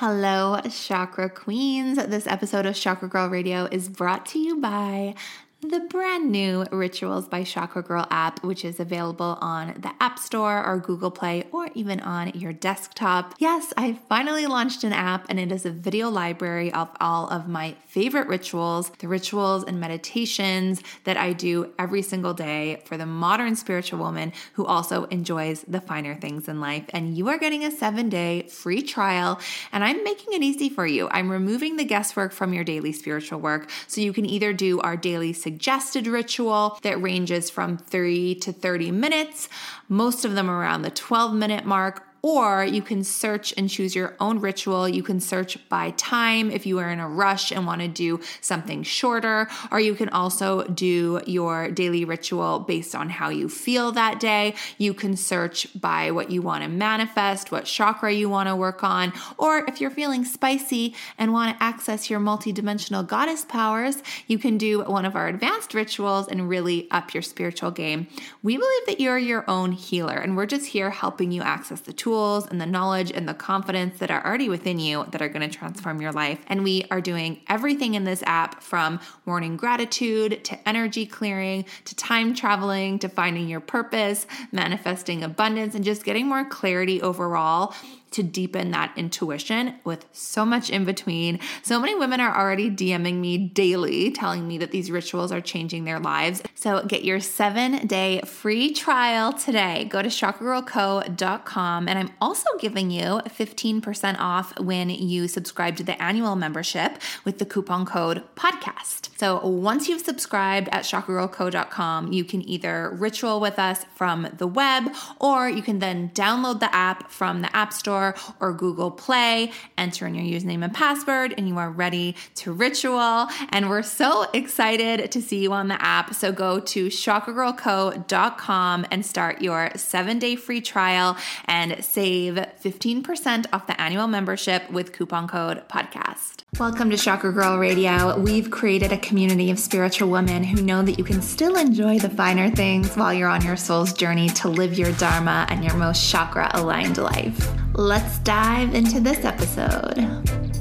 Hello, Chakra Queens. This episode of Chakra Girl Radio is brought to you by the brand new Rituals by Chakra Girl app, which is available on the App Store or Google Play or even on your desktop. Yes, I finally launched an app and it is a video library of all of my favorite rituals, the rituals and meditations that I do every single day for the modern spiritual woman who also enjoys the finer things in life. And you are getting a seven day free trial, and I'm making it easy for you. I'm removing the guesswork from your daily spiritual work so you can either do our daily suggested ritual that ranges from 3 to 30 minutes, most of them around the 12 minute mark, or you can search and choose your own ritual. You can search by time if you are in a rush and want to do something shorter, or you can also do your daily ritual based on how you feel that day. You can search by what you want to manifest, what chakra you want to work on, or if you're feeling spicy and want to access your multidimensional goddess powers, you can do one of our advanced rituals and really up your spiritual game. We believe that you're your own healer, and we're just here helping you access the tools tools and the knowledge and the confidence that are already within you that are going to transform your life. And we are doing everything in this app from morning gratitude to energy clearing to time traveling to finding your purpose, manifesting abundance, and just getting more clarity overall to deepen that intuition with so much in between. So many women are already DMing me daily telling me that these rituals are changing their lives. So get your seven day free trial today. Go to chakragirlco.com. And I'm also giving you 15% off when you subscribe to the annual membership with the coupon code podcast. So once you've subscribed at chakragirlco.com, you can either ritual with us from the web or you can then download the app from the App Store Store or Google Play, enter in your username and password, and you are ready to ritual. And we're so excited to see you on the app. So go to chakragirlco.com and start your seven day free trial and save 15% off the annual membership with coupon code podcast. Welcome to Chakra Girl Radio. We've created a community of spiritual women who know that you can still enjoy the finer things while you're on your soul's journey to live your Dharma and your most chakra aligned life. Let's dive into this episode.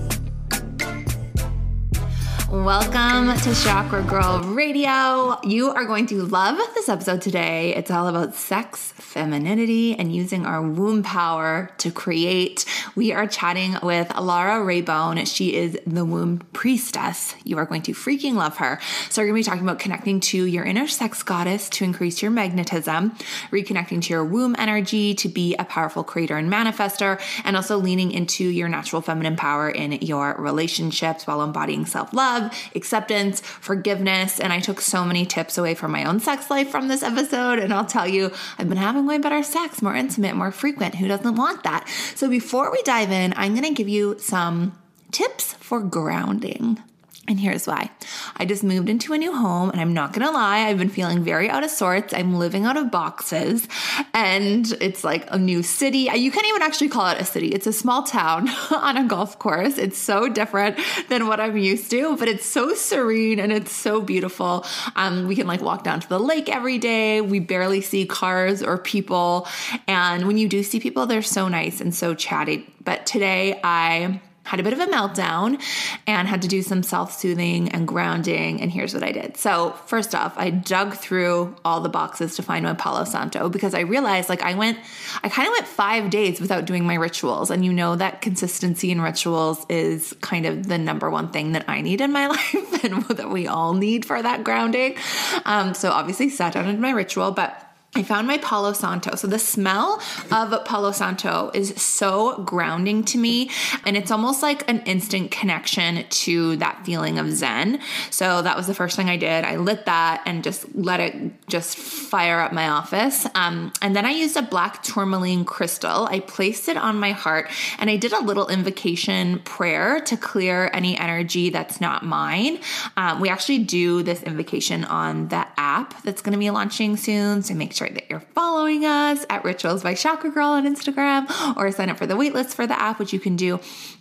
Welcome to Chakra Girl Radio. You are going to love this episode today. It's all about sex, femininity, and using our womb power to create. We are chatting with Lara Raybone. She is the womb priestess. You are going to freaking love her. So, we're going to be talking about connecting to your inner sex goddess to increase your magnetism, reconnecting to your womb energy to be a powerful creator and manifester, and also leaning into your natural feminine power in your relationships while embodying self love love, acceptance, forgiveness. And I took so many tips away from my own sex life from this episode. And I'll tell you, I've been having way better sex, more intimate, more frequent. Who doesn't want that? So before we dive in, I'm going to give you some tips for grounding. And here's why. I just moved into a new home, and I'm not gonna lie, I've been feeling very out of sorts. I'm living out of boxes, and it's like a new city. You can't even actually call it a city, it's a small town on a golf course. It's so different than what I'm used to, but it's so serene and it's so beautiful. Um, we can like walk down to the lake every day. We barely see cars or people. And when you do see people, they're so nice and so chatty. But today I had a bit of a meltdown and had to do some self soothing and grounding. And here's what I did. So, first off, I dug through all the boxes to find my Palo Santo because I realized like I went, I kind of went five days without doing my rituals. And you know that consistency in rituals is kind of the number one thing that I need in my life and that we all need for that grounding. Um, so, obviously, sat down in my ritual, but I found my Palo Santo. So the smell of Palo Santo is so grounding to me and it's almost like an instant connection to that feeling of zen. So that was the first thing I did. I lit that and just let it just fire up my office. Um, and then I used a black tourmaline crystal. I placed it on my heart and I did a little invocation prayer to clear any energy that's not mine. Um, we actually do this invocation on the app that's going to be launching soon. So make sure sure that you're following us at Rituals by Chakra Girl on Instagram or sign up for the waitlist for the app, which you can do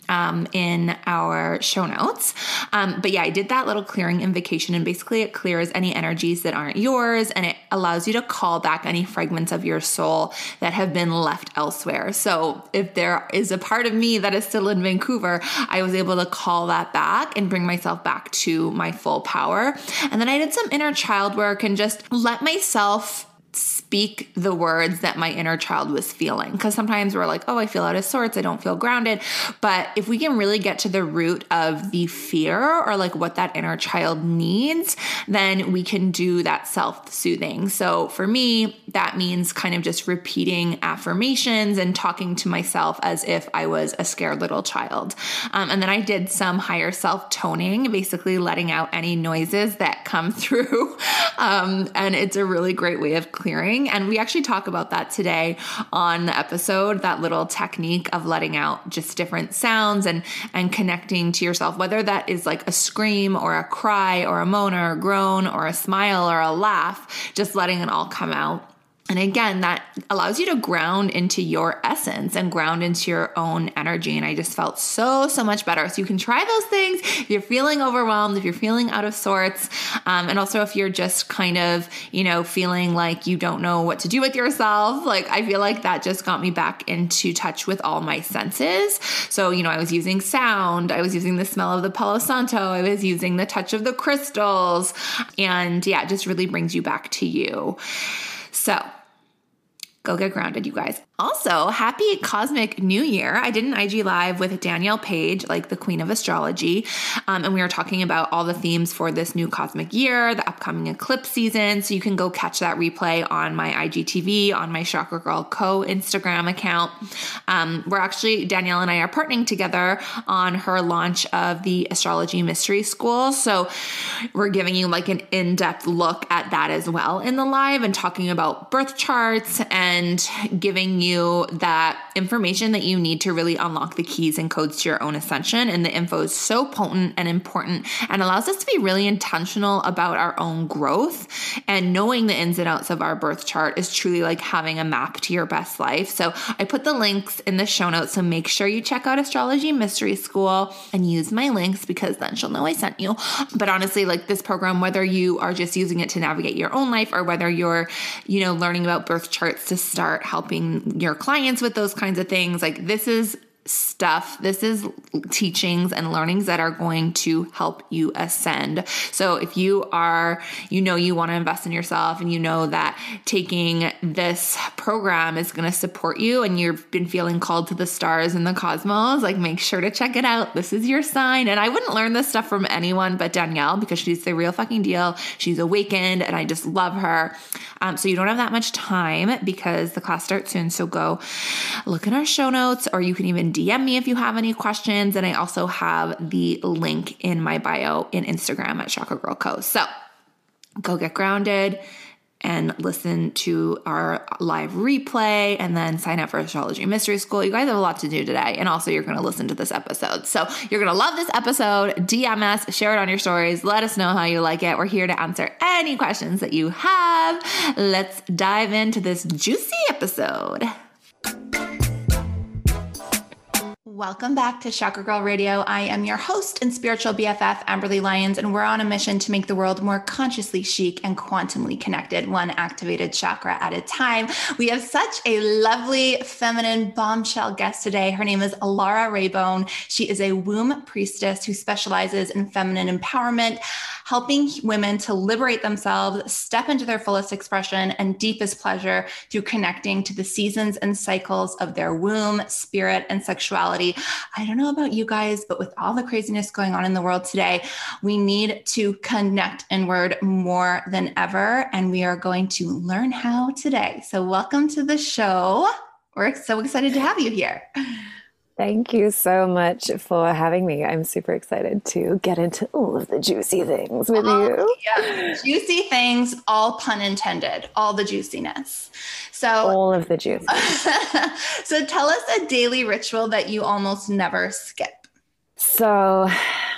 um, in our show notes. Um, but yeah, I did that little clearing invocation, and basically it clears any energies that aren't yours and it allows you to call back any fragments of your soul that have been left elsewhere. So if there is a part of me that is still in Vancouver, I was able to call that back and bring myself back to my full power. And then I did some inner child work and just let myself speak the words that my inner child was feeling. Because sometimes we're like, oh, I feel out of sorts, I don't feel grounded. But if we can really get to the root of the fear or like what that inner child needs, then we can do that self soothing. So for me, that means kind of just repeating affirmations and talking to myself as if I was a scared little child. Um, and then I did some higher self toning, basically letting out any noises that come through. Um, and it's a really great way of clearing and we actually talk about that today on the episode, that little technique of letting out just different sounds and and connecting to yourself, whether that is like a scream or a cry or a moan or a groan or a smile or a laugh, just letting it all come out. And again, that allows you to ground into your essence and ground into your own energy. And I just felt so, so much better. So you can try those things if you're feeling overwhelmed, if you're feeling out of sorts. Um, and also if you're just kind of, you know, feeling like you don't know what to do with yourself. Like I feel like that just got me back into touch with all my senses. So, you know, I was using sound, I was using the smell of the Palo Santo, I was using the touch of the crystals. And yeah, it just really brings you back to you. So, go get grounded, you guys. Also, happy cosmic new year. I did an IG live with Danielle Paige, like the queen of astrology. Um, and we were talking about all the themes for this new cosmic year, the upcoming eclipse season. So you can go catch that replay on my IGTV, on my Chakra Girl Co Instagram account. Um, we're actually, Danielle and I are partnering together on her launch of the Astrology Mystery School. So we're giving you like an in depth look at that as well in the live and talking about birth charts and giving you you that information that you need to really unlock the keys and codes to your own ascension. And the info is so potent and important and allows us to be really intentional about our own growth. And knowing the ins and outs of our birth chart is truly like having a map to your best life. So I put the links in the show notes. So make sure you check out Astrology Mystery School and use my links because then she'll know I sent you. But honestly, like this program, whether you are just using it to navigate your own life or whether you're, you know, learning about birth charts to start helping your clients with those kinds of things. Like, this is stuff. This is teachings and learnings that are going to help you ascend. So if you are, you know, you want to invest in yourself and you know that taking this program is going to support you and you've been feeling called to the stars and the cosmos, like make sure to check it out. This is your sign. And I wouldn't learn this stuff from anyone but Danielle because she's the real fucking deal. She's awakened and I just love her. Um, so you don't have that much time because the class starts soon. So go look in our show notes or you can even DM me if you have any questions. And I also have the link in my bio in Instagram at Chakra Girl Co. So go get grounded and listen to our live replay and then sign up for Astrology Mystery School. You guys have a lot to do today. And also, you're going to listen to this episode. So, you're going to love this episode. DM us, share it on your stories. Let us know how you like it. We're here to answer any questions that you have. Let's dive into this juicy episode. Welcome back to Chakra Girl Radio. I am your host and spiritual BFF, Amberly Lyons, and we're on a mission to make the world more consciously chic and quantumly connected, one activated chakra at a time. We have such a lovely, feminine bombshell guest today. Her name is Alara Raybone. She is a womb priestess who specializes in feminine empowerment helping women to liberate themselves, step into their fullest expression and deepest pleasure through connecting to the seasons and cycles of their womb, spirit, and sexuality. I don't know about you guys, but with all the craziness going on in the world today, we need to connect inward more than ever. And we are going to learn how today. So, welcome to the show. We're so excited to have you here. Thank you so much for having me. I'm super excited to get into all of the juicy things with oh, you. Yeah, juicy things, all pun intended, all the juiciness. So, all of the juice. so, tell us a daily ritual that you almost never skip. So,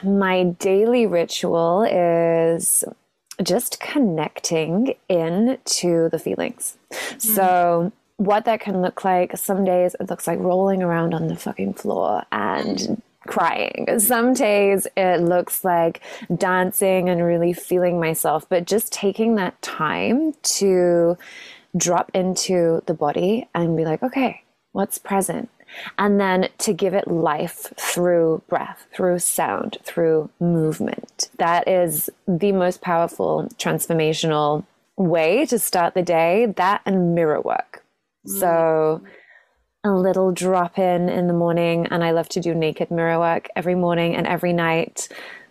my daily ritual is just connecting in to the feelings. Mm-hmm. So, what that can look like, some days it looks like rolling around on the fucking floor and crying. Some days it looks like dancing and really feeling myself, but just taking that time to drop into the body and be like, okay, what's present? And then to give it life through breath, through sound, through movement. That is the most powerful transformational way to start the day. That and mirror work. So, a little drop in in the morning, and I love to do naked mirror work every morning and every night.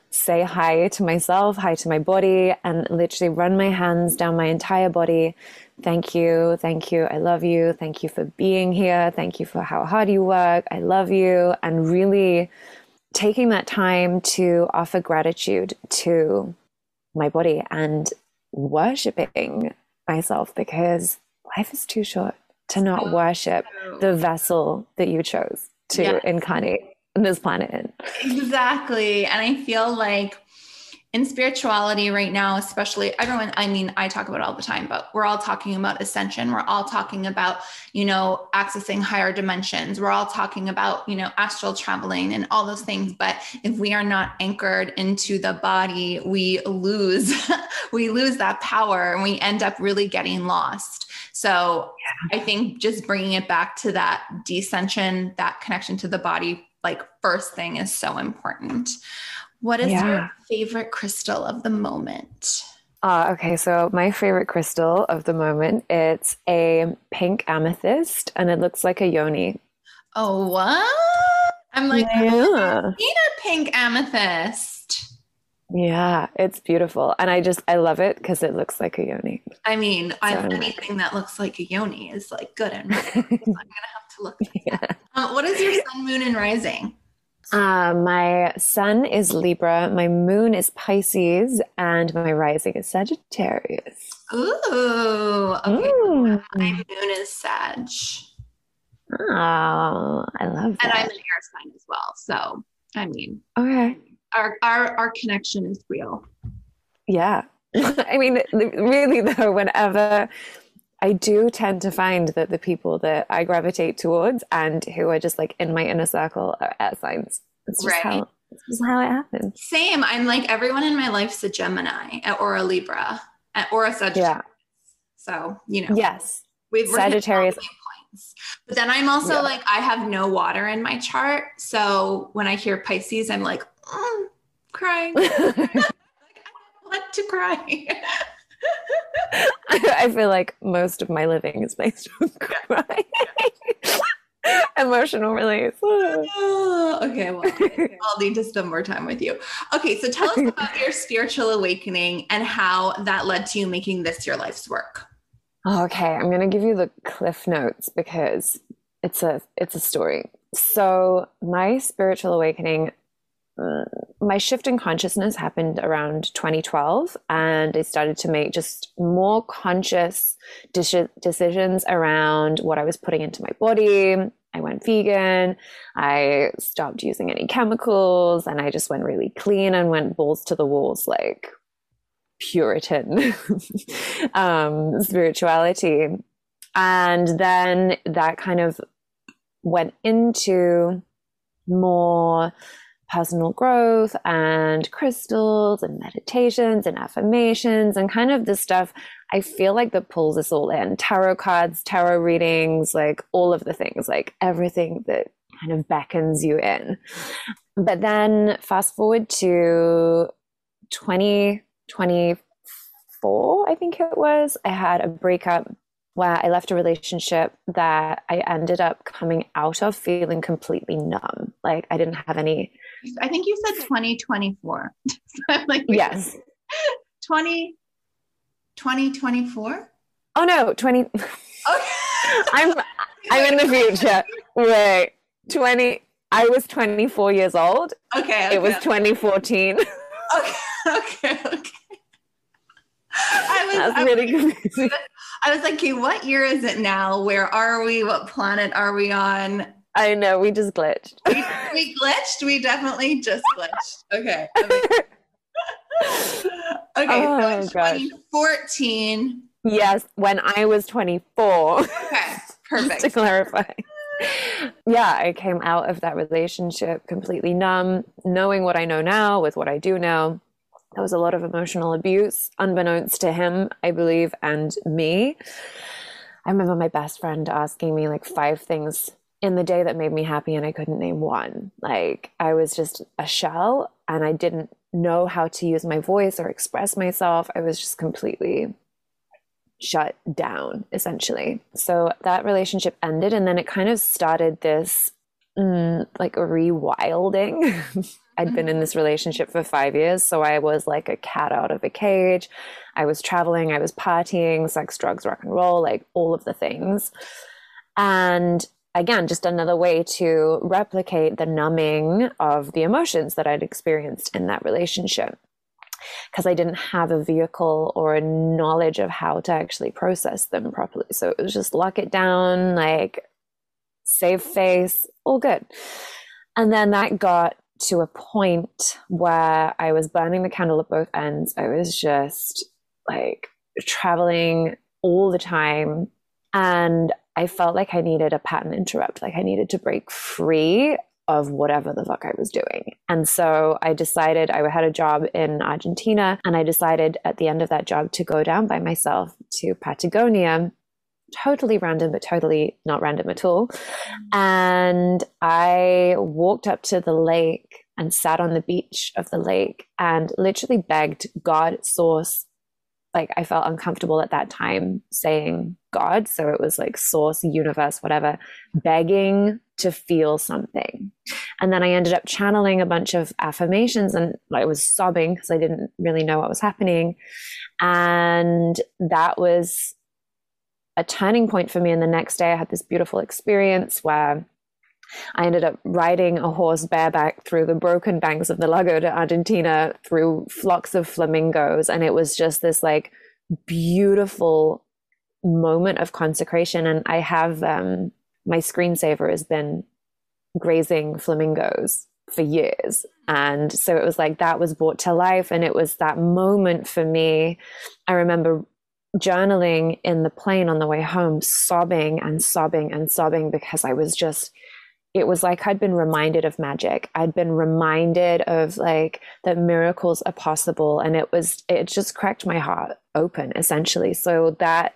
Say hi to myself, hi to my body, and literally run my hands down my entire body. Thank you, thank you, I love you, thank you for being here, thank you for how hard you work, I love you, and really taking that time to offer gratitude to my body and worshiping myself because life is too short to not worship the vessel that you chose to yes. incarnate this planet in. Exactly. And I feel like in spirituality right now, especially everyone, I mean, I talk about all the time, but we're all talking about ascension. We're all talking about, you know, accessing higher dimensions. We're all talking about, you know, astral traveling and all those things. But if we are not anchored into the body, we lose, we lose that power and we end up really getting lost. So yeah. I think just bringing it back to that descension, that connection to the body, like first thing is so important. What is yeah. your favorite crystal of the moment? Uh, okay, so my favorite crystal of the moment, it's a pink amethyst and it looks like a yoni. Oh, what? I'm like, yeah. I've seen a pink amethyst. Yeah, it's beautiful. And I just, I love it because it looks like a yoni. I mean, so, I, anything that looks like a yoni is like good and so I'm going to have to look. Yeah. Uh, what is your sun, moon, and rising? Uh, my sun is Libra, my moon is Pisces, and my rising is Sagittarius. Ooh, okay. Ooh. My moon is Sag. Oh, I love that. And I'm an air sign as well. So, I mean, okay our our our connection is real. Yeah. I mean, really though, whenever I do tend to find that the people that I gravitate towards and who are just like in my inner circle are air signs. It's just right. how it's just how it happens. Same. I'm like everyone in my life's a Gemini eh, or a Libra eh, or a Sagittarius. Yeah. So you know. Yes. We've Sagittarius. Points. But then I'm also yeah. like I have no water in my chart, so when I hear Pisces, I'm like, oh, crying. like, I want to cry. I feel like most of my living is based on crying. Emotional release. Oh, okay, well, I'll need to spend more time with you. Okay, so tell us about your spiritual awakening and how that led to you making this your life's work. Okay, I'm going to give you the cliff notes because it's a it's a story. So, my spiritual awakening my shift in consciousness happened around 2012 and i started to make just more conscious de- decisions around what i was putting into my body. I went vegan. I stopped using any chemicals and i just went really clean and went balls to the walls like puritan um, spirituality. And then that kind of went into more personal growth and crystals and meditations and affirmations and kind of this stuff I feel like that pulls us all in tarot cards, tarot readings, like all of the things, like everything that kind of beckons you in. But then fast forward to 2024, I think it was, I had a breakup where I left a relationship that I ended up coming out of feeling completely numb. Like I didn't have any I think you said 2024. like, yes. 20, 2024? Oh no, 20. Okay. I'm I'm in the future. Wait, 20. I was 24 years old. Okay. okay it was 2014. Okay. Okay. Okay. I was, That's I really was, confusing. I was like, okay, what year is it now? Where are we? What planet are we on? I know we just glitched. we, we glitched. We definitely just glitched. Okay. okay, oh, so 2014. Yes, when I was 24. Okay, perfect. to clarify. Yeah, I came out of that relationship completely numb, knowing what I know now with what I do know. There was a lot of emotional abuse, unbeknownst to him, I believe, and me. I remember my best friend asking me like five things in the day that made me happy, and I couldn't name one. Like, I was just a shell, and I didn't know how to use my voice or express myself. I was just completely shut down essentially. So that relationship ended and then it kind of started this mm, like rewilding. I'd been in this relationship for five years, so I was like a cat out of a cage. I was traveling, I was partying, sex, drugs, rock and roll, like all of the things. And again, just another way to replicate the numbing of the emotions that I'd experienced in that relationship because I didn't have a vehicle or a knowledge of how to actually process them properly. So it was just lock it down, like save face, all good. And then that got to a point where I was burning the candle at both ends. I was just like traveling all the time. And I felt like I needed a pattern interrupt, like I needed to break free of whatever the fuck I was doing. And so I decided I had a job in Argentina and I decided at the end of that job to go down by myself to Patagonia. Totally random, but totally not random at all. And I walked up to the lake and sat on the beach of the lake and literally begged God, source, like I felt uncomfortable at that time saying God. So it was like source, universe, whatever, begging to feel something. And then I ended up channeling a bunch of affirmations and I was sobbing because I didn't really know what was happening. And that was a turning point for me. And the next day I had this beautiful experience where I ended up riding a horse bareback through the broken banks of the Lago de Argentina through flocks of flamingos. And it was just this like beautiful moment of consecration. And I have um, my screensaver has been grazing flamingos for years. And so it was like that was brought to life. And it was that moment for me. I remember journaling in the plane on the way home, sobbing and sobbing and sobbing because I was just it was like I'd been reminded of magic. I'd been reminded of like that miracles are possible. And it was, it just cracked my heart open essentially. So that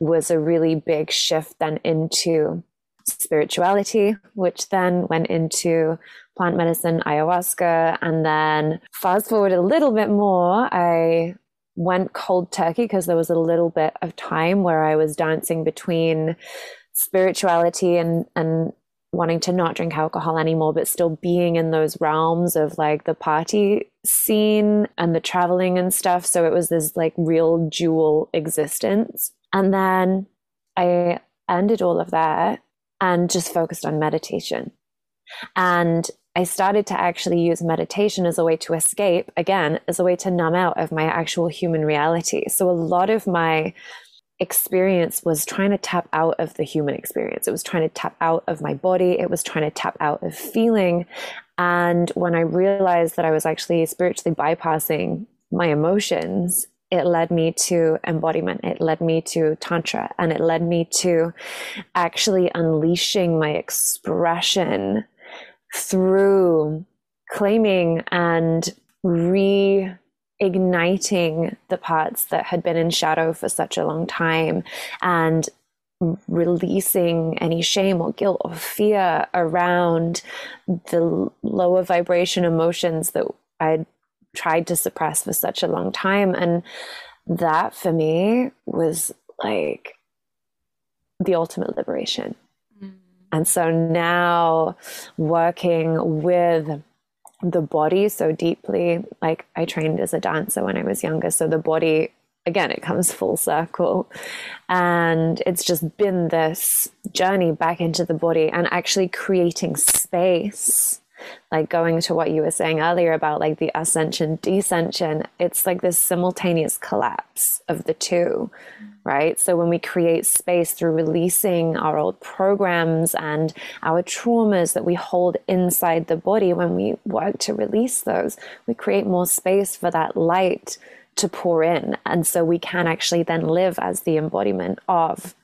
was a really big shift then into spirituality, which then went into plant medicine, ayahuasca. And then fast forward a little bit more, I went cold turkey because there was a little bit of time where I was dancing between spirituality and, and wanting to not drink alcohol anymore, but still being in those realms of like the party scene and the traveling and stuff. So it was this like real dual existence. And then I ended all of that and just focused on meditation. And I started to actually use meditation as a way to escape, again, as a way to numb out of my actual human reality. So a lot of my experience was trying to tap out of the human experience. It was trying to tap out of my body. It was trying to tap out of feeling. And when I realized that I was actually spiritually bypassing my emotions, it led me to embodiment. It led me to Tantra and it led me to actually unleashing my expression through claiming and re igniting the parts that had been in shadow for such a long time and releasing any shame or guilt or fear around the lower vibration emotions that I'd tried to suppress for such a long time. And that for me was like the ultimate liberation. Mm. And so now working with the body so deeply. Like I trained as a dancer when I was younger. So the body, again, it comes full circle. And it's just been this journey back into the body and actually creating space. Like going to what you were saying earlier about like the ascension, descension, it's like this simultaneous collapse of the two right? So when we create space through releasing our old programs and our traumas that we hold inside the body, when we work to release those, we create more space for that light to pour in. And so we can actually then live as the embodiment of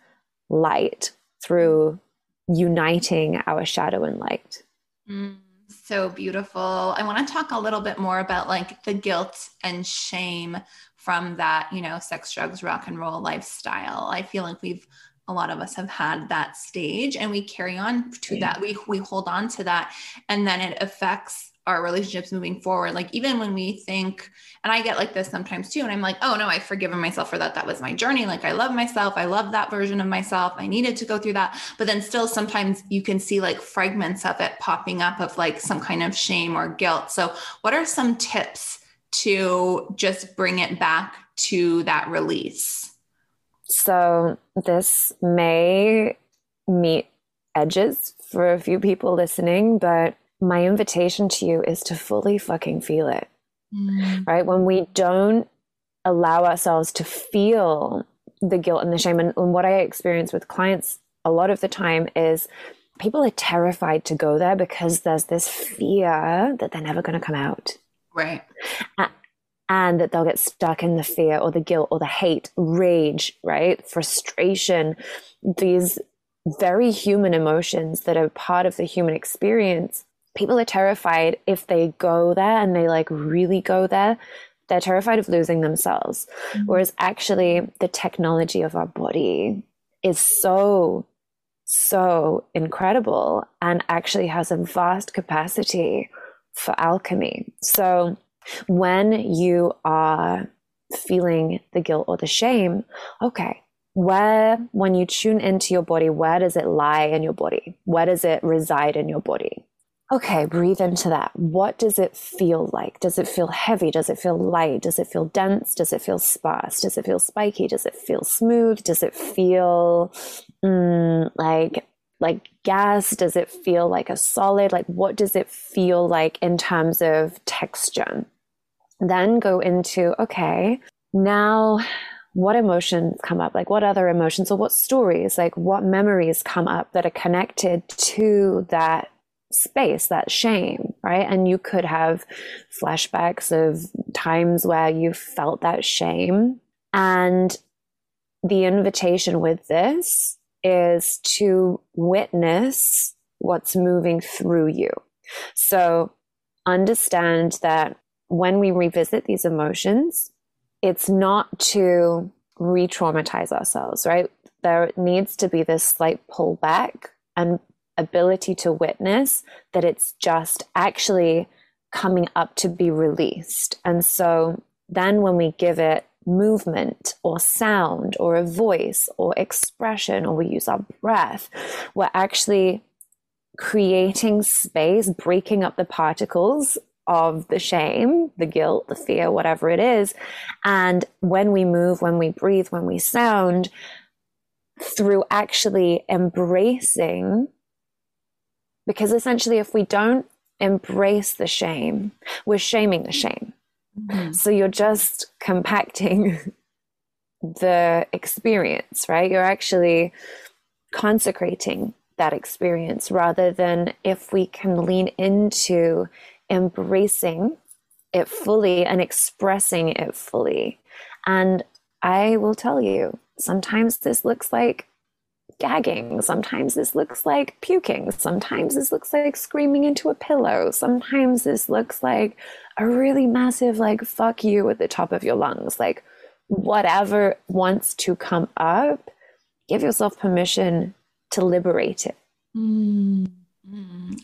light through uniting our shadow and light. Mm, so beautiful. I want to talk a little bit more about like the guilt and shame from that, you know, sex, drugs, rock and roll lifestyle. I feel like we've a lot of us have had that stage and we carry on to that. We we hold on to that and then it affects our relationships moving forward. Like even when we think, and I get like this sometimes too, and I'm like, oh no, I've forgiven myself for that. That was my journey. Like I love myself. I love that version of myself. I needed to go through that. But then still sometimes you can see like fragments of it popping up of like some kind of shame or guilt. So what are some tips to just bring it back to that release? So this may meet edges for a few people listening, but my invitation to you is to fully fucking feel it. Mm. Right? When we don't allow ourselves to feel the guilt and the shame, and, and what I experience with clients a lot of the time is people are terrified to go there because there's this fear that they're never going to come out. Right. And that they'll get stuck in the fear or the guilt or the hate, rage, right? Frustration, these very human emotions that are part of the human experience people are terrified if they go there and they like really go there they're terrified of losing themselves. Mm-hmm. whereas actually the technology of our body is so so incredible and actually has a vast capacity for alchemy. So when you are feeling the guilt or the shame okay where when you tune into your body where does it lie in your body? Where does it reside in your body Okay, breathe into that. What does it feel like? Does it feel heavy? Does it feel light? Does it feel dense? Does it feel sparse? Does it feel spiky? Does it feel smooth? Does it feel mm, like like gas? Does it feel like a solid? Like what does it feel like in terms of texture? Then go into okay, now what emotions come up? Like what other emotions or what stories? Like what memories come up that are connected to that space, that shame, right? And you could have flashbacks of times where you felt that shame. And the invitation with this is to witness what's moving through you. So understand that when we revisit these emotions, it's not to re traumatize ourselves, right? There needs to be this slight pullback and ability to witness that it's just actually coming up to be released. And so then when we give it movement or sound or a voice or expression or we use our breath, we're actually creating space, breaking up the particles of the shame, the guilt, the fear, whatever it is. And when we move, when we breathe, when we sound, through actually embracing because essentially, if we don't embrace the shame, we're shaming the shame. Mm-hmm. So you're just compacting the experience, right? You're actually consecrating that experience rather than if we can lean into embracing it fully and expressing it fully. And I will tell you, sometimes this looks like gagging. Sometimes this looks like puking. Sometimes this looks like screaming into a pillow. Sometimes this looks like a really massive, like, fuck you at the top of your lungs. Like, whatever wants to come up, give yourself permission to liberate it. Mm.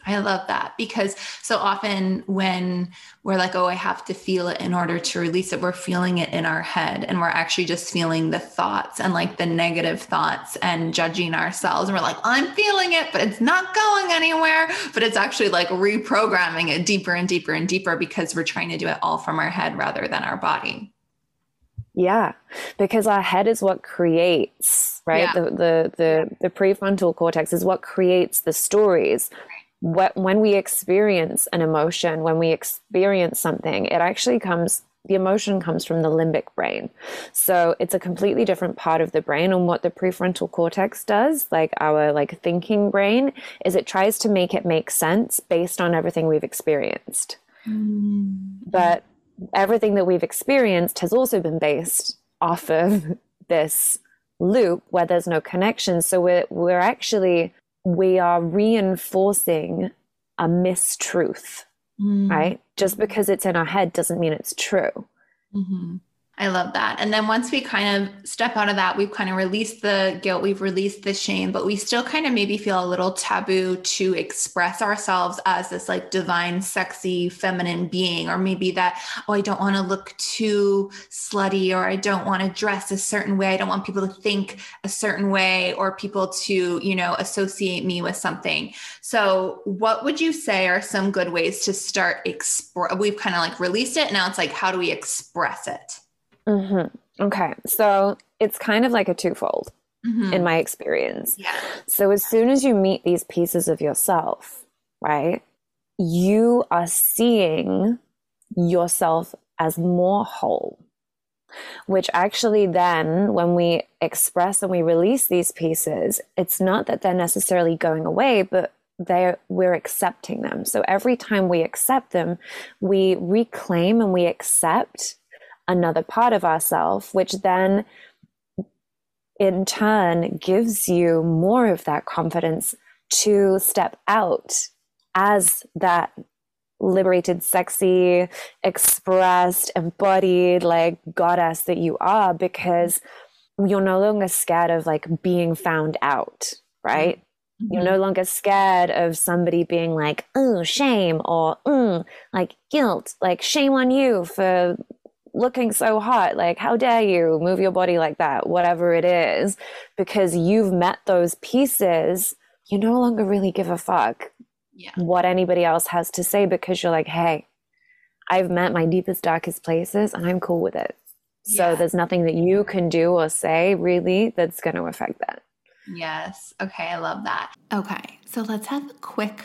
I love that because so often when we're like, oh, I have to feel it in order to release it, we're feeling it in our head and we're actually just feeling the thoughts and like the negative thoughts and judging ourselves. And we're like, I'm feeling it, but it's not going anywhere. But it's actually like reprogramming it deeper and deeper and deeper because we're trying to do it all from our head rather than our body. Yeah, because our head is what creates, right? Yeah. The, the the the prefrontal cortex is what creates the stories. What when we experience an emotion, when we experience something, it actually comes the emotion comes from the limbic brain. So it's a completely different part of the brain. And what the prefrontal cortex does, like our like thinking brain, is it tries to make it make sense based on everything we've experienced. Mm. But everything that we've experienced has also been based off of this loop where there's no connection. So we're we're actually we are reinforcing a mistruth mm. right? Just because it's in our head doesn't mean it's true. Mm-hmm. I love that. And then once we kind of step out of that, we've kind of released the guilt, we've released the shame, but we still kind of maybe feel a little taboo to express ourselves as this like divine, sexy, feminine being, or maybe that, oh, I don't want to look too slutty, or I don't want to dress a certain way. I don't want people to think a certain way, or people to, you know, associate me with something. So, what would you say are some good ways to start? We've kind of like released it. Now it's like, how do we express it? Mm-hmm. Okay. So it's kind of like a twofold mm-hmm. in my experience. Yeah. So as soon as you meet these pieces of yourself, right, you are seeing yourself as more whole. Which actually, then, when we express and we release these pieces, it's not that they're necessarily going away, but they we're accepting them. So every time we accept them, we reclaim and we accept another part of ourself, which then in turn gives you more of that confidence to step out as that liberated, sexy, expressed, embodied, like goddess that you are, because you're no longer scared of like being found out, right? Mm-hmm. You're no longer scared of somebody being like, oh, shame, or mm, like guilt, like shame on you for looking so hot. Like, how dare you move your body like that? Whatever it is, because you've met those pieces, you no longer really give a fuck yeah. what anybody else has to say because you're like, hey, I've met my deepest, darkest places and I'm cool with it. So yeah. there's nothing that you can do or say really that's going to affect that. Yes. Okay. I love that. Okay. So let's have a quick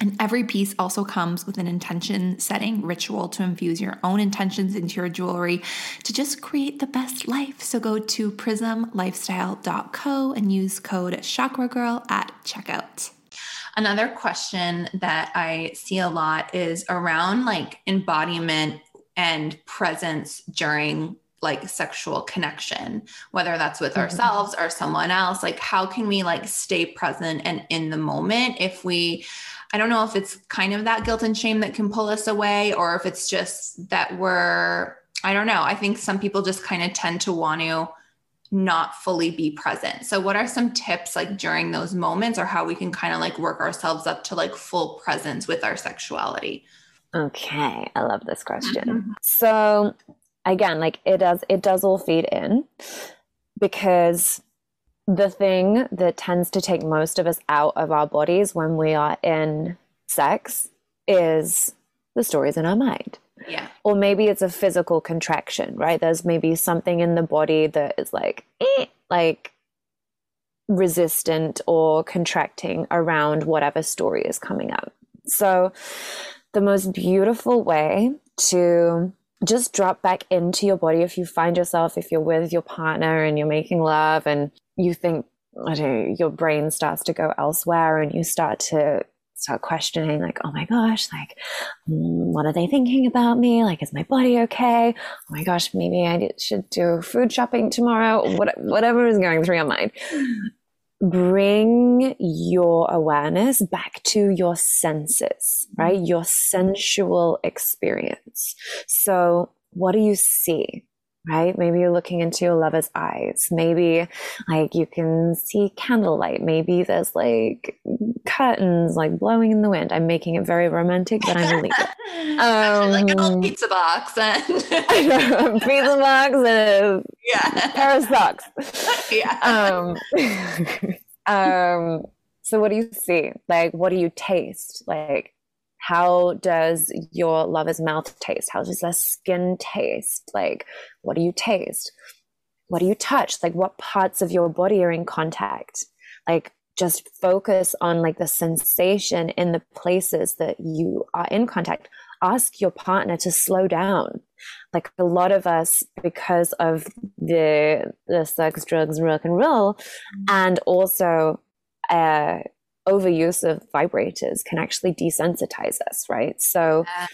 and every piece also comes with an intention setting ritual to infuse your own intentions into your jewelry to just create the best life. So go to prismlifestyle.co and use code Chakra Girl at checkout. Another question that I see a lot is around like embodiment and presence during like sexual connection whether that's with mm-hmm. ourselves or someone else like how can we like stay present and in the moment if we I don't know if it's kind of that guilt and shame that can pull us away or if it's just that we're, I don't know. I think some people just kind of tend to want to not fully be present. So what are some tips like during those moments or how we can kind of like work ourselves up to like full presence with our sexuality? Okay, I love this question. Mm-hmm. So again, like it does it does all feed in because the thing that tends to take most of us out of our bodies when we are in sex is the stories in our mind. Yeah. Or maybe it's a physical contraction, right? There's maybe something in the body that is like, eh, like resistant or contracting around whatever story is coming up. So, the most beautiful way to just drop back into your body if you find yourself, if you're with your partner and you're making love and you think, I don't know, your brain starts to go elsewhere and you start to start questioning like oh my gosh like mm, what are they thinking about me? Like is my body okay? Oh my gosh maybe i should do food shopping tomorrow. What, whatever is going through your mind bring your awareness back to your senses right? Your sensual experience. So what do you see right? Maybe you're looking into your lover's eyes. Maybe like you can see candlelight. Maybe there's like curtains like blowing in the wind. I'm making it very romantic, but I'm a leader. Um, like an old pizza box and pizza box and yeah, pair of socks. yeah. Um, um, so what do you see? Like, what do you taste? Like, how does your lover's mouth taste? How does their skin taste? Like, what do you taste? What do you touch? Like, what parts of your body are in contact? Like, just focus on like the sensation in the places that you are in contact. Ask your partner to slow down. Like a lot of us, because of the the sex, drugs, rock and roll, mm-hmm. and also uh, overuse of vibrators can actually desensitize us, right? So yeah.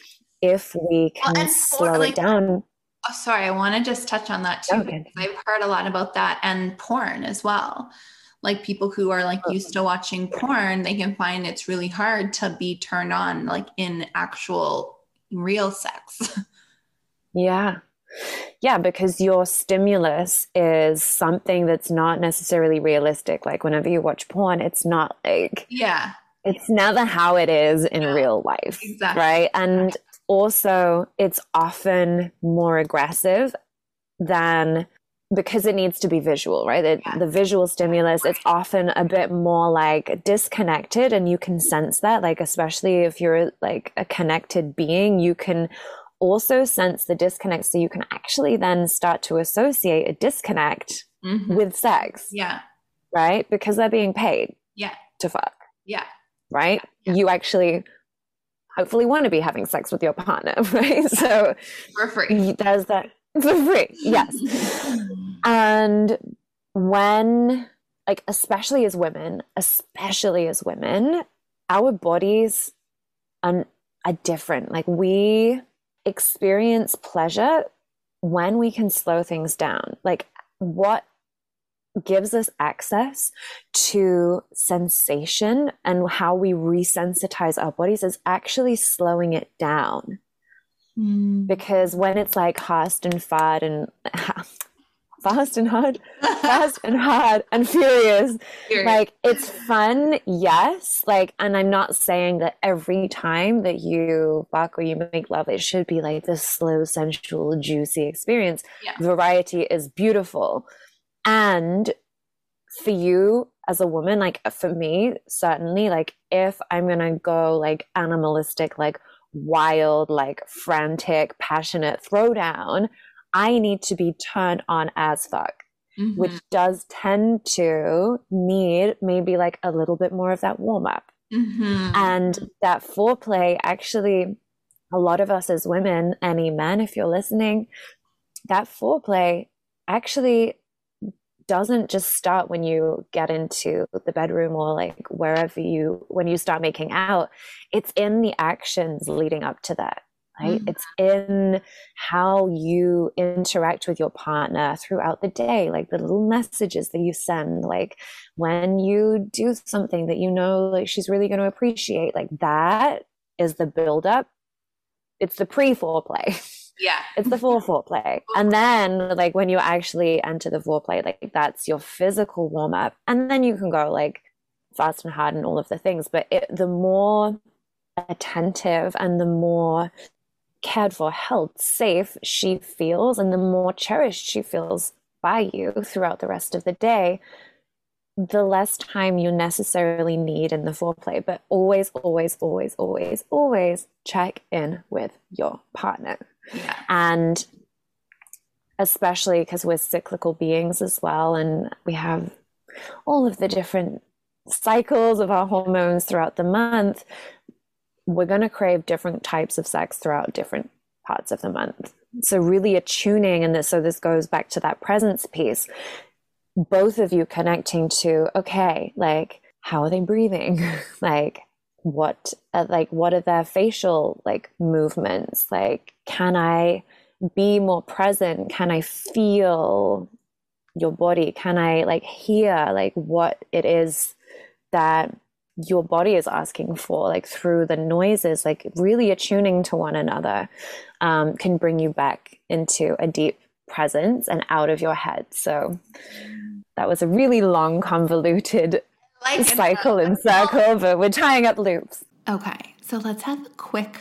if we can well, slow like, it down. Oh, sorry, I want to just touch on that too. Okay. I've heard a lot about that and porn as well. Like people who are like used to watching porn, they can find it's really hard to be turned on like in actual real sex. Yeah. Yeah, because your stimulus is something that's not necessarily realistic. Like whenever you watch porn, it's not like Yeah. It's never how it is in yeah. real life. Exactly. Right. And also it's often more aggressive than because it needs to be visual, right? The, yeah. the visual stimulus, it's often a bit more like disconnected and you can sense that, like, especially if you're like a connected being, you can also sense the disconnect so you can actually then start to associate a disconnect mm-hmm. with sex. Yeah. Right? Because they're being paid. Yeah. To fuck. Yeah. Right? Yeah. You actually hopefully want to be having sex with your partner, right? Yeah. So for free. There's that for free. Yes. and when like especially as women, especially as women, our bodies are, are different. Like we experience pleasure when we can slow things down. Like, what gives us access to sensation and how we resensitize our bodies is actually slowing it down. Mm. Because when it's like fast and fad and fast and hard, fast and hard and furious. furious. Like it's fun, yes. Like, and I'm not saying that every time that you fuck or you make love, it should be like this slow, sensual, juicy experience. Yeah. Variety is beautiful. And for you as a woman, like for me, certainly, like if I'm gonna go like animalistic, like wild, like frantic, passionate throwdown, I need to be turned on as fuck, mm-hmm. which does tend to need maybe like a little bit more of that warm up. Mm-hmm. And that foreplay actually, a lot of us as women, any men, if you're listening, that foreplay actually doesn't just start when you get into the bedroom or like wherever you when you start making out it's in the actions leading up to that right? Mm-hmm. It's in how you interact with your partner throughout the day, like the little messages that you send, like when you do something that you know like she's really going to appreciate, like that is the build up. It's the pre foreplay. Yeah. It's the full foreplay. And then like when you actually enter the foreplay, like that's your physical warm up. And then you can go like fast and hard and all of the things. But it, the more attentive and the more cared for, held safe she feels, and the more cherished she feels by you throughout the rest of the day, the less time you necessarily need in the foreplay. But always, always, always, always, always check in with your partner. Yeah. And especially because we're cyclical beings as well, and we have all of the different cycles of our hormones throughout the month, we're going to crave different types of sex throughout different parts of the month. So, really attuning, and this, so this goes back to that presence piece. Both of you connecting to, okay, like, how are they breathing? like, what, uh, like, what are their facial like movements? Like, can I be more present? Can I feel your body? Can I like hear like what it is that your body is asking for, like through the noises, like really attuning to one another, um, can bring you back into a deep presence and out of your head. So that was a really long, convoluted like cycle and circle, but we're tying up loops. Okay, so let's have a quick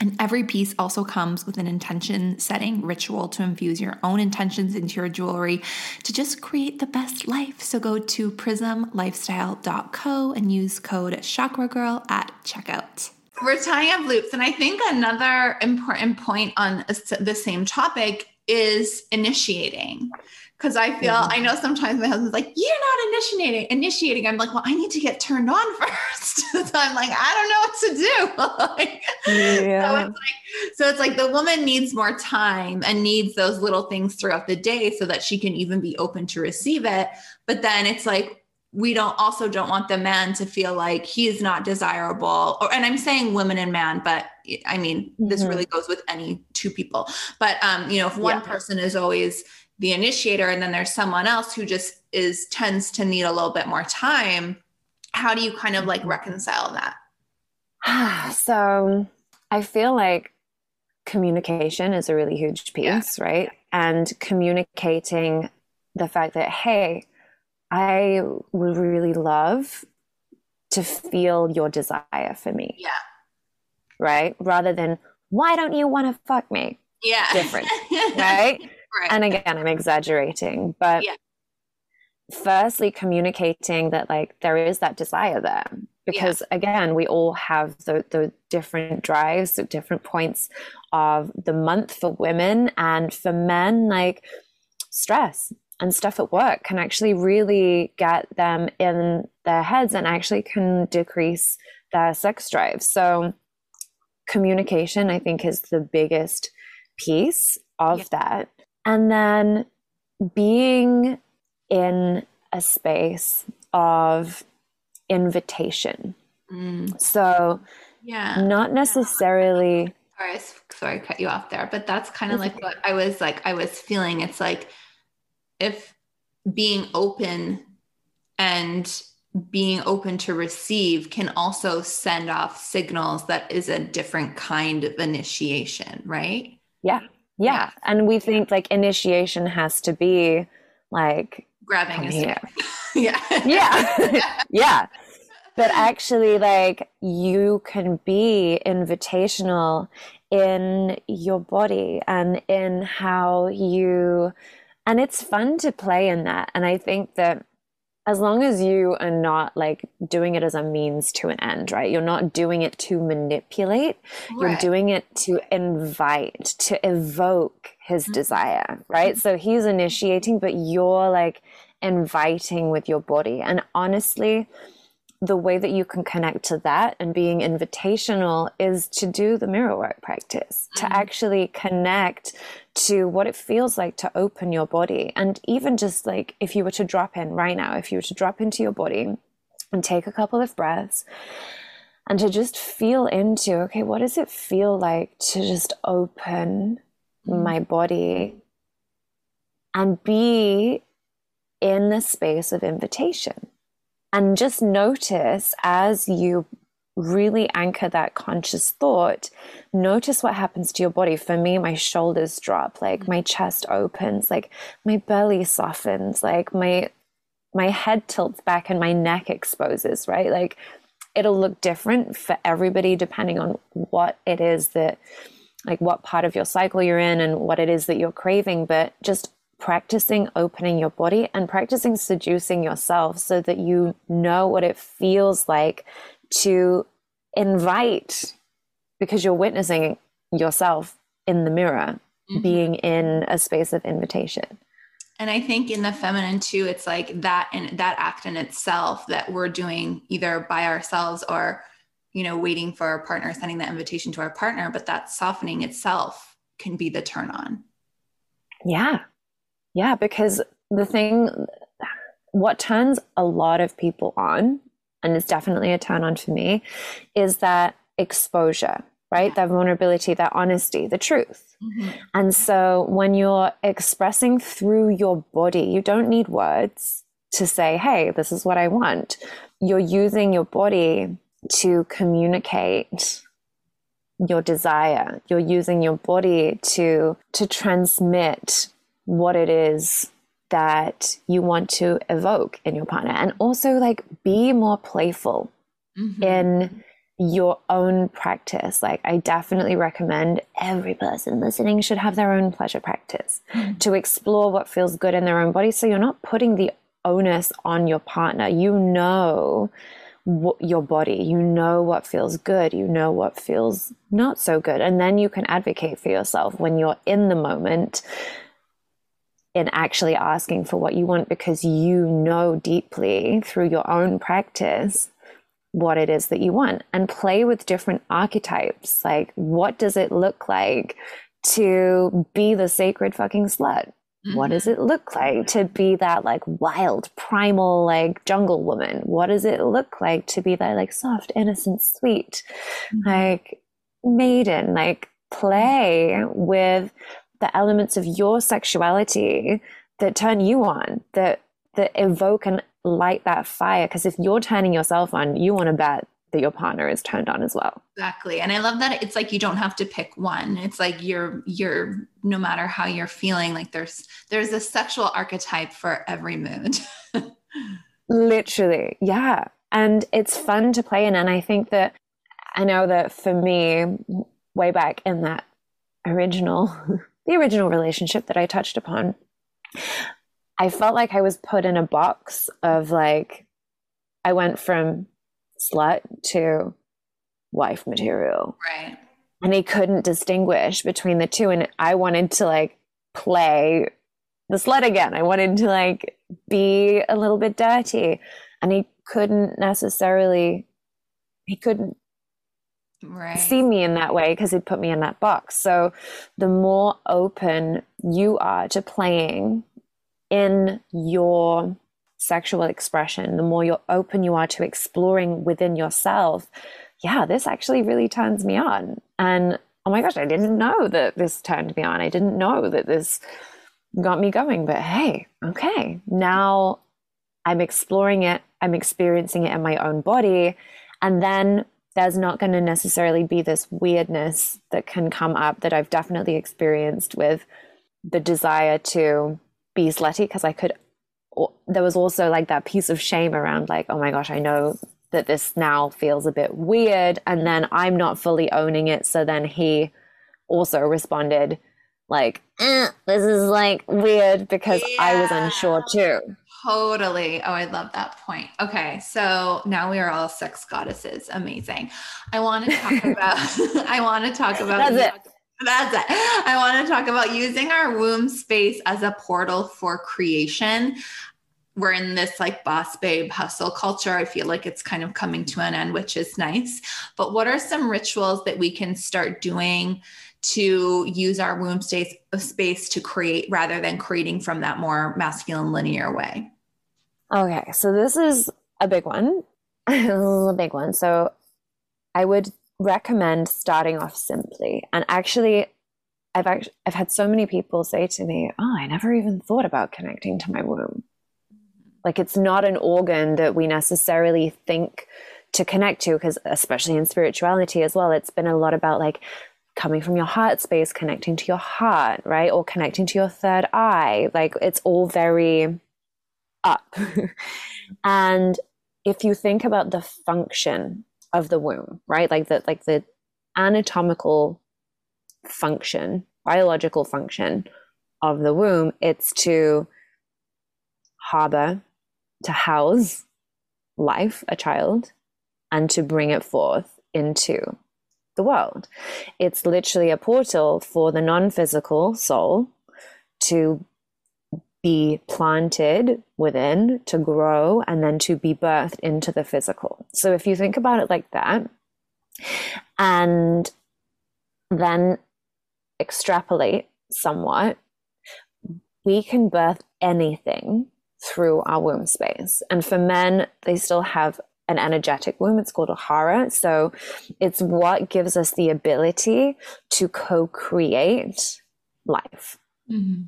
and every piece also comes with an intention setting ritual to infuse your own intentions into your jewelry to just create the best life. So go to prismlifestyle.co and use code chakragirl at checkout. We're tying up loops. And I think another important point on the same topic is initiating because I feel mm-hmm. I know sometimes my husband's like, "You're not initiating." Initiating, I'm like, "Well, I need to get turned on first. so I'm like, "I don't know what to do." like, yeah. So it's like, so it's like the woman needs more time and needs those little things throughout the day so that she can even be open to receive it. But then it's like we don't also don't want the man to feel like he is not desirable or and i'm saying women and man but i mean this mm-hmm. really goes with any two people but um you know if one yeah. person is always the initiator and then there's someone else who just is tends to need a little bit more time. How do you kind of like reconcile that? So i feel like communication is a really huge piece yeah. right? And communicating the fact that hey i would really love to feel your desire for me. Yeah. Right? Rather than why don't you want to fuck me? Yeah. Different right Right. And again, I'm exaggerating, but yeah. firstly, communicating that like there is that desire there. Because yeah. again, we all have the, the different drives at different points of the month for women and for men, like stress and stuff at work can actually really get them in their heads and actually can decrease their sex drive. So communication, I think, is the biggest piece of yeah. that. And then being in a space of invitation. Mm. So, yeah, not necessarily. Sorry, sorry, I cut you off there, but that's kind of like what I was like. I was feeling. It's like if being open and being open to receive can also send off signals that is a different kind of initiation, right? Yeah, yeah. And we think like initiation has to be like grabbing a yeah. yeah. yeah. yeah. but actually like you can be invitational in your body and in how you and it's fun to play in that and i think that as long as you are not like doing it as a means to an end, right? You're not doing it to manipulate. Right. You're doing it to invite, to evoke his mm-hmm. desire, right? Mm-hmm. So he's initiating, but you're like inviting with your body. And honestly, the way that you can connect to that and being invitational is to do the mirror work practice, mm-hmm. to actually connect to what it feels like to open your body. And even just like if you were to drop in right now, if you were to drop into your body and take a couple of breaths and to just feel into, okay, what does it feel like to just open my body and be in the space of invitation? And just notice as you really anchor that conscious thought, notice what happens to your body. For me, my shoulders drop, like mm. my chest opens, like my belly softens, like my my head tilts back and my neck exposes, right? Like it'll look different for everybody depending on what it is that like what part of your cycle you're in and what it is that you're craving, but just practicing opening your body and practicing seducing yourself so that you know what it feels like to invite because you're witnessing yourself in the mirror mm-hmm. being in a space of invitation. And i think in the feminine too it's like that and that act in itself that we're doing either by ourselves or you know waiting for our partner sending that invitation to our partner but that softening itself can be the turn on. Yeah. Yeah, because the thing, what turns a lot of people on, and it's definitely a turn on for me, is that exposure, right? That vulnerability, that honesty, the truth. Mm-hmm. And so when you're expressing through your body, you don't need words to say, hey, this is what I want. You're using your body to communicate your desire you're using your body to to transmit what it is that you want to evoke in your partner and also like be more playful mm-hmm. in your own practice. Like i definitely recommend every person listening should have their own pleasure practice mm-hmm. to explore what feels good in their own body so you're not putting the onus on your partner. You know what, your body. You know what feels good. You know what feels not so good. And then you can advocate for yourself when you're in the moment in actually asking for what you want because you know deeply through your own practice what it is that you want and play with different archetypes. Like, what does it look like to be the sacred fucking slut? Mm-hmm. What does mm-hmm. it look like to be that like wild, primal, like jungle woman? What does it look like to be that like soft, innocent, sweet, mm-hmm. like maiden? Like, play with the elements of your sexuality that turn you on, that that evoke and light that fire. Because if you're turning yourself on, you want to bet that your partner is turned on as well. Exactly. And I love that it's like you don't have to pick one. It's like you're you're no matter how you're feeling, like there's there's a sexual archetype for every mood. Literally. Yeah. And it's fun to play in. And I think that I know that for me, way back in that original the original relationship that I touched upon, I felt like I was put in a box of like, I went from slut to wife material. Right. And he couldn't distinguish between the two. And I wanted to like play the slut again. I wanted to like be a little bit dirty. And he couldn't necessarily, he couldn't right. see me in that way because he'd put me in that box. So the more open you are to playing in your sexual expression, the more you're open you are to exploring within yourself, yeah, this actually really turns me on. And oh my gosh, I didn't know that this turned me on. I didn't know that this got me going. But hey, okay, now I'm exploring it, I'm experiencing it in my own body. And then there's not going to necessarily be this weirdness that can come up that I've definitely experienced with the desire to be slutty because I could. There was also like that piece of shame around, like, oh my gosh, I know that this now feels a bit weird. And then I'm not fully owning it. So then he also responded, like, eh, this is like weird because yeah. I was unsure too. Totally. Oh, I love that point. Okay. So now we are all sex goddesses. Amazing. I want to talk about, I want to talk about. That's it. That's it. I want to talk about using our womb space as a portal for creation we're in this like boss babe hustle culture. I feel like it's kind of coming to an end, which is nice. But what are some rituals that we can start doing to use our womb space space to create rather than creating from that more masculine linear way? Okay, so this is a big one. a big one. So I would recommend starting off simply. And actually I've actually I've had so many people say to me, "Oh, I never even thought about connecting to my womb." Like it's not an organ that we necessarily think to connect to, because especially in spirituality as well, it's been a lot about like coming from your heart space, connecting to your heart, right? Or connecting to your third eye. Like it's all very up. and if you think about the function of the womb, right? Like the like the anatomical function, biological function of the womb, it's to harbor to house life, a child, and to bring it forth into the world. It's literally a portal for the non physical soul to be planted within, to grow, and then to be birthed into the physical. So if you think about it like that, and then extrapolate somewhat, we can birth anything through our womb space. And for men, they still have an energetic womb. It's called a hara. So it's what gives us the ability to co create life. Mm-hmm.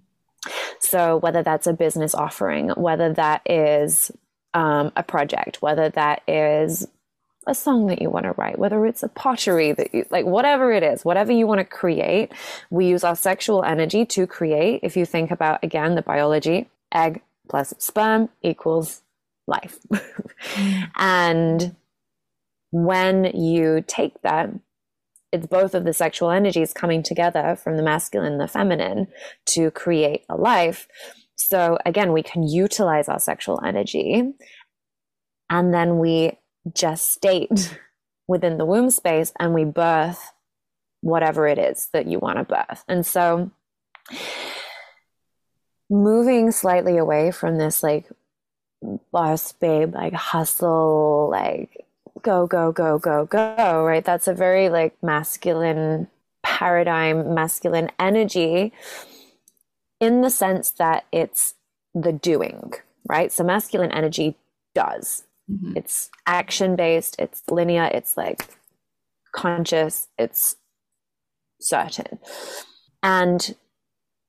So whether that's a business offering, whether that is um, a project, whether that is a song that you want to write, whether it's a pottery that you like, whatever it is, whatever you want to create, we use our sexual energy to create. If you think about again the biology, egg, plus sperm equals life. and when you take that, it's both of the sexual energies coming together from the masculine and the feminine to create a life. So again, we can utilize our sexual energy and then we gestate within the womb space and we birth whatever it is that you want to birth. And so moving slightly away from this like boss babe, like hustle, like go, go, go, go, go, right? That's a very like masculine paradigm, masculine energy in the sense that it's the doing, right? So masculine energy does. Mm-hmm. It's action based, it's linear, it's like conscious, it's certain. And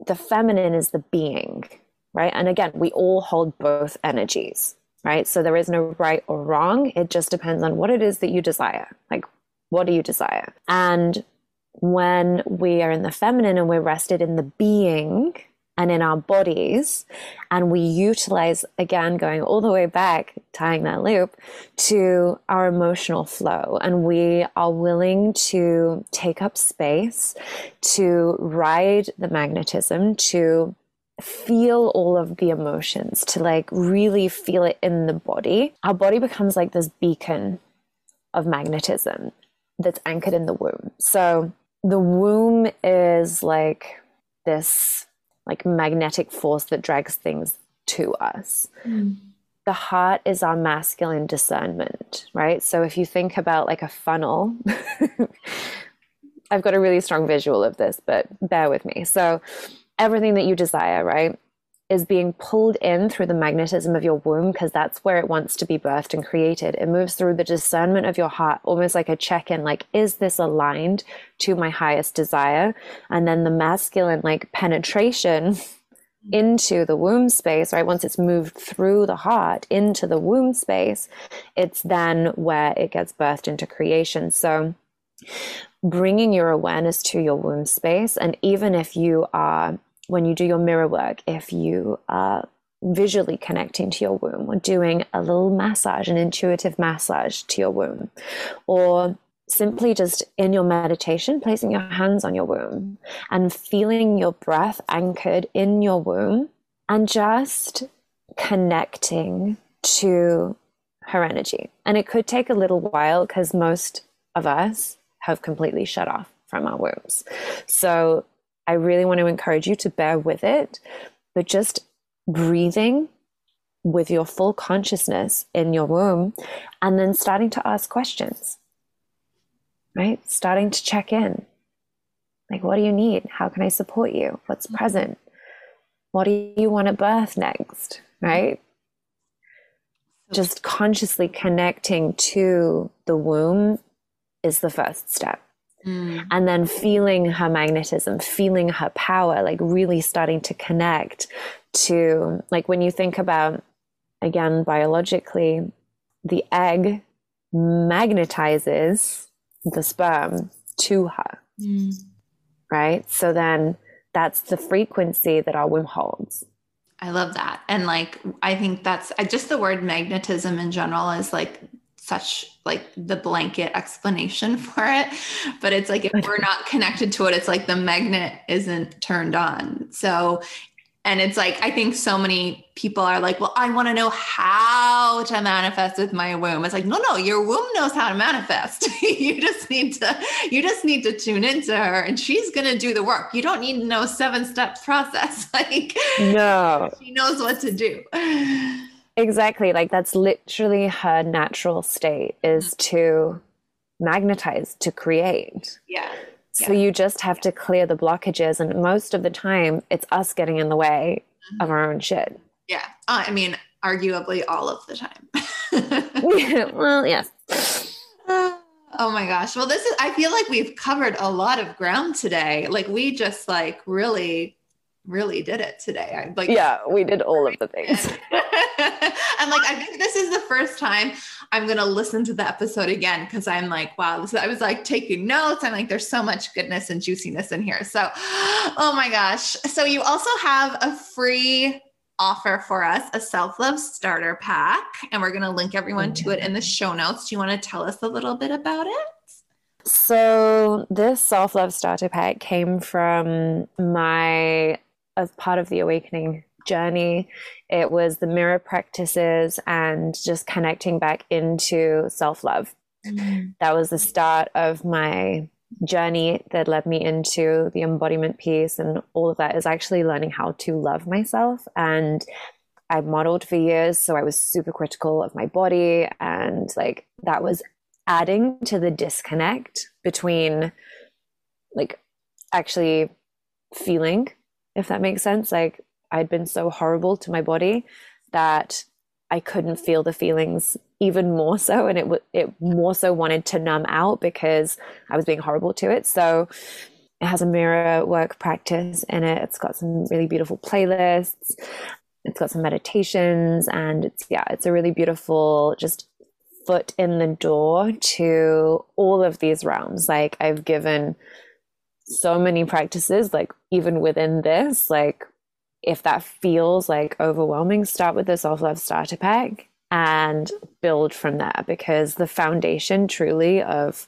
the feminine is the being, right? And again, we all hold both energies, right? So there is no right or wrong. It just depends on what it is that you desire. Like, what do you desire? And when we are in the feminine and we're rested in the being, and in our bodies. And we utilize, again, going all the way back, tying that loop to our emotional flow. And we are willing to take up space, to ride the magnetism, to feel all of the emotions, to like really feel it in the body. Our body becomes like this beacon of magnetism that's anchored in the womb. So the womb is like this like magnetic force that drags things to us. Mm. The heart is our masculine discernment, right? So if you think about like a funnel, I've got a really strong visual of this, but bear with me. So everything that you desire, right? is being pulled in through the magnetism of your womb because that's where it wants to be birthed and created. It moves through the discernment of your heart, almost like a check in, like, is this aligned to my highest desire? And then the masculine, like, penetration mm-hmm. into the womb space, right? Once it's moved through the heart into the womb space, it's then where it gets birthed into creation. So, bringing your awareness to your womb space, and even if you are when you do your mirror work, if you are visually connecting to your womb or doing a little massage, an intuitive massage to your womb, or simply just in your meditation, placing your hands on your womb and feeling your breath anchored in your womb and just connecting to her energy. And it could take a little while because most of us have completely shut off from our wombs. So I really want to encourage you to bear with it, but just breathing with your full consciousness in your womb and then starting to ask questions, right? Starting to check in. Like, what do you need? How can I support you? What's mm-hmm. present? What do you want to birth next? Right? Just consciously connecting to the womb is the first step. Mm. And then feeling her magnetism, feeling her power, like really starting to connect to, like when you think about, again, biologically, the egg magnetizes the sperm to her. Mm. Right. So then that's the frequency that our womb holds. I love that. And like, I think that's just the word magnetism in general is like such like the blanket explanation for it but it's like if we're not connected to it it's like the magnet isn't turned on. So and it's like i think so many people are like well i want to know how to manifest with my womb. It's like no no your womb knows how to manifest. You just need to you just need to tune into her and she's going to do the work. You don't need to know seven step process. Like no. she knows what to do Exactly. Like that's literally her natural state is mm-hmm. to magnetize, to create. Yeah. So yeah. you just have to clear the blockages. And most of the time, it's us getting in the way mm-hmm. of our own shit. Yeah. Uh, I mean, arguably all of the time. yeah, well, yes. Oh my gosh. Well, this is, I feel like we've covered a lot of ground today. Like, we just like really really did it today. I like Yeah, we did all of the things. I'm like, I think this is the first time I'm gonna listen to the episode again because I'm like, wow, this is, I was like taking notes. I'm like, there's so much goodness and juiciness in here. So, oh my gosh. So you also have a free offer for us a self-love starter pack and we're going to link everyone to it in the show notes do you want to tell us a little bit about it so this self-love starter pack came from my as part of the awakening journey. It was the mirror practices and just connecting back into self love. Mm-hmm. That was the start of my journey that led me into the embodiment piece and all of that is actually learning how to love myself. And I modeled for years, so I was super critical of my body. And like that was adding to the disconnect between like actually feeling if that makes sense. Like I'd been so horrible to my body that I couldn't feel the feelings even more so, and it it more so wanted to numb out because I was being horrible to it. So it has a mirror work practice in it. It's got some really beautiful playlists. It's got some meditations, and it's yeah, it's a really beautiful just foot in the door to all of these realms. Like I've given so many practices, like even within this, like if that feels like overwhelming, start with the self love starter pack and build from there because the foundation truly of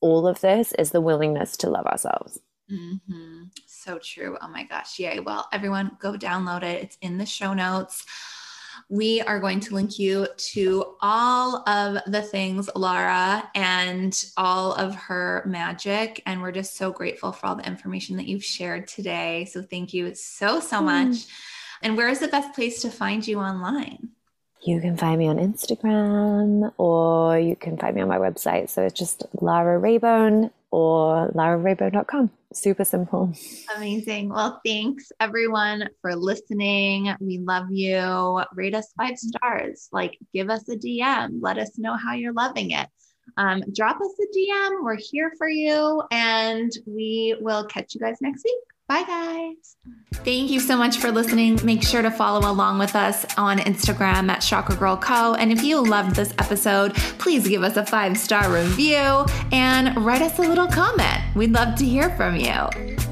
all of this is the willingness to love ourselves. Mm-hmm. So true. Oh my gosh. Yay. Well, everyone, go download it. It's in the show notes we are going to link you to all of the things Lara and all of her magic. And we're just so grateful for all the information that you've shared today. So thank you so, so much. Mm. And where is the best place to find you online? You can find me on Instagram or you can find me on my website. So it's just Lara Raybone or lararaybone.com. Super simple. Amazing. Well, thanks everyone for listening. We love you. Rate us five stars. Like, give us a DM. Let us know how you're loving it. Um, drop us a DM. We're here for you. And we will catch you guys next week. Bye, guys. Thank you so much for listening. Make sure to follow along with us on Instagram at Chakra Girl Co. And if you loved this episode, please give us a five star review and write us a little comment. We'd love to hear from you.